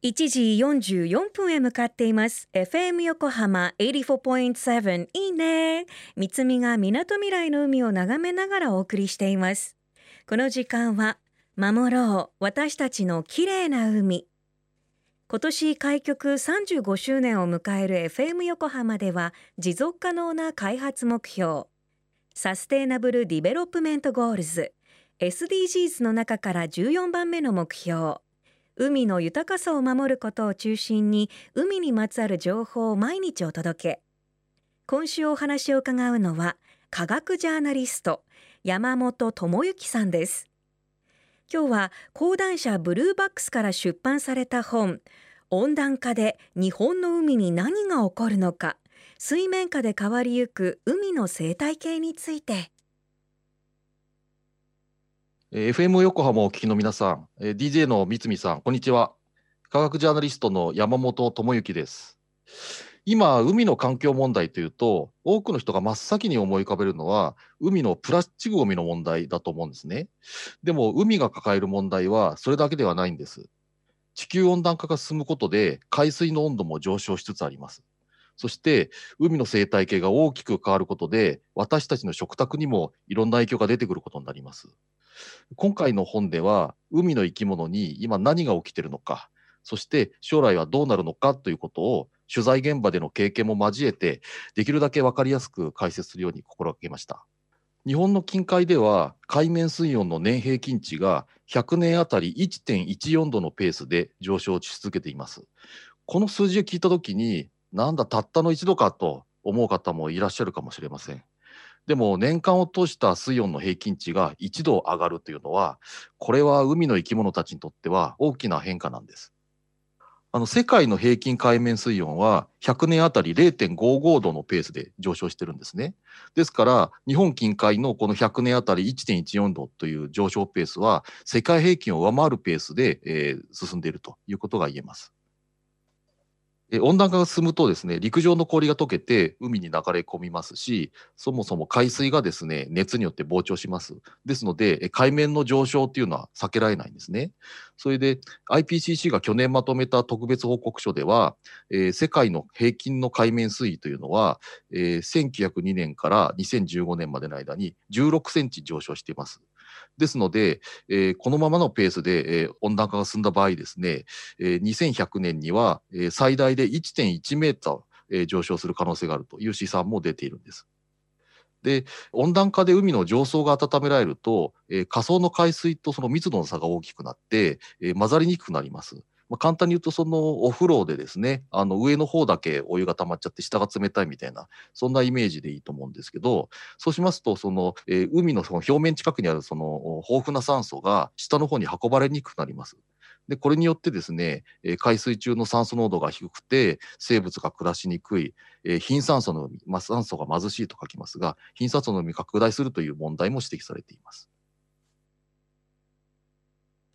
1時44分へ向かっています。FM 横浜84.7いいね。みなとみらいの海を眺めながらお送りしています。この時間は守ろう。私たちの綺麗な海。今年開局35周年を迎える FM 横浜では持続可能な開発目標。 Sustainable Development Goals。SDGs の中から14番目の目標。海の豊かさを守ることを中心に海にまつわる情報を毎日お届け。今週お話を伺うのは科学ジャーナリスト山本智之さんです。今日は講談社ブルーバックスから出版された本温暖化で日本の海に何が起こるのか水面下で変わりゆく海の生態系について FM 横浜をお聞きの皆さん、DJ の三見さん、こんにちは。科学ジャーナリストの山本智之です。今、海の環境問題というと、多くの人が真っ先に思い浮かべるのは、海のプラスチックごみの問題だと思うんですね。でも、海が抱える問題はそれだけではないんです。地球温暖化が進むことで、海水の温度も上昇しつつあります。そして、海の生態系が大きく変わることで、私たちの食卓にもいろんな影響が出てくることになります。今回の本では海の生き物に今何が起きてるのかそして将来はどうなるのかということを取材現場での経験も交えてできるだけ分かりやすく解説するように心がけました。日本の近海では海面水温の年平均値が100年あたり1.14度のペースで上昇し続けています。この数字を聞いた時になんだたったの1度かと思う方もいらっしゃるかもしれません。でも年間を通した水温の平均値が1度上がるというのは、これは海の生き物たちにとっては大きな変化なんです。あの世界の平均海面水温は100年あたり0.55度のペースで上昇してるんですね。ですから日本近海のこの100年あたり1.14度という上昇ペースは世界平均を上回るペースで、えー、進んでいるということが言えます。温暖化が進むとですね、陸上の氷が溶けて海に流れ込みますし、そもそも海水がですね、熱によって膨張します。ですので、海面の上昇っていうのは避けられないんですね。それで IPCC が去年まとめた特別報告書では、えー、世界の平均の海面水位というのは、えー、1902年から2015年までの間に16センチ上昇しています。ですので、えー、このままのペースで、えー、温暖化が進んだ場合ですね、えー、2100年には、えー、最大で1.1メーター、えー、上昇する可能性があるという試算も出ているんです。で温暖化で海の上層が温められると、えー、下層の海水とその密度の差が大きくなって、えー、混ざりにくくなります。まあ、簡単に言うとそのお風呂でですねあの上の方だけお湯が溜まっちゃって下が冷たいみたいなそんなイメージでいいと思うんですけどそうしますとその、えー、海のその表面近くにあるその豊富な酸素が下の方に運ばれにくくなります。でこれによってですね、えー、海水中の酸素濃度が低くて生物が暮らしにくい、えー、貧酸素の海、まあ、酸素が貧しいと書きますが貧酸素の海拡大するという問題も指摘されています。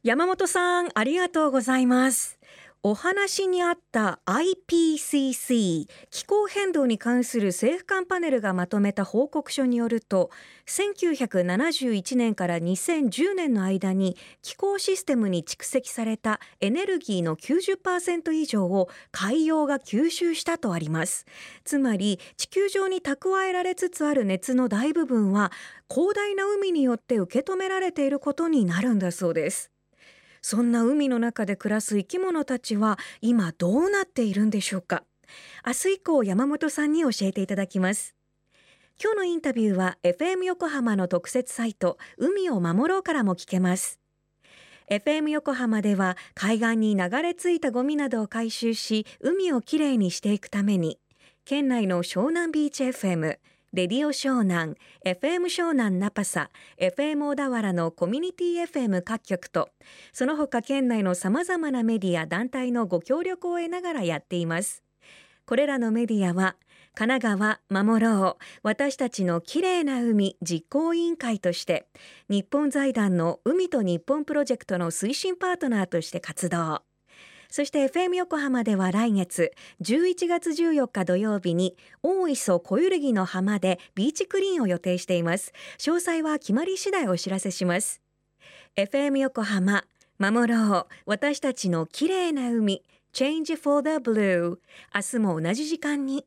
山本さんありがとうございます。お話にあった IPCC 気候変動に関する政府間パネルがまとめた報告書によると1971年から2010年の間に気候システムに蓄積されたエネルギーの90%以上を海洋が吸収したとあります。つまり地球上に蓄えられつつある熱の大部分は広大な海によって受け止められていることになるんだそうです。そんな海の中で暮らす生き物たちは今どうなっているんでしょうか？明日以降山本さんに教えていただきます。今日のインタビューは FM 横浜の特設サイト海を守ろうからも聞けます。FM 横浜では海岸に流れ着いたゴミなどを回収し海をきれいにしていくために県内の湘南ビーチ FM レディオ湘南、FM 湘南ナパサ、FM 小田原のコミュニティ FM 各局と、その他県内の様々なメディア団体のご協力を得ながらやっています。これらのメディアは、神奈川守ろう私たちのきれいな海実行委員会として日本財団の海と日本プロジェクトの推進パートナーとして活動そして FM 横浜では来月11月14日土曜日に大磯小揺ぎの浜でビーチクリーンを予定しています。詳細は決まり次第お知らせします。FM 横浜守ろう。私たちの綺麗な海 Change for the Blue 明日も同じ時間に。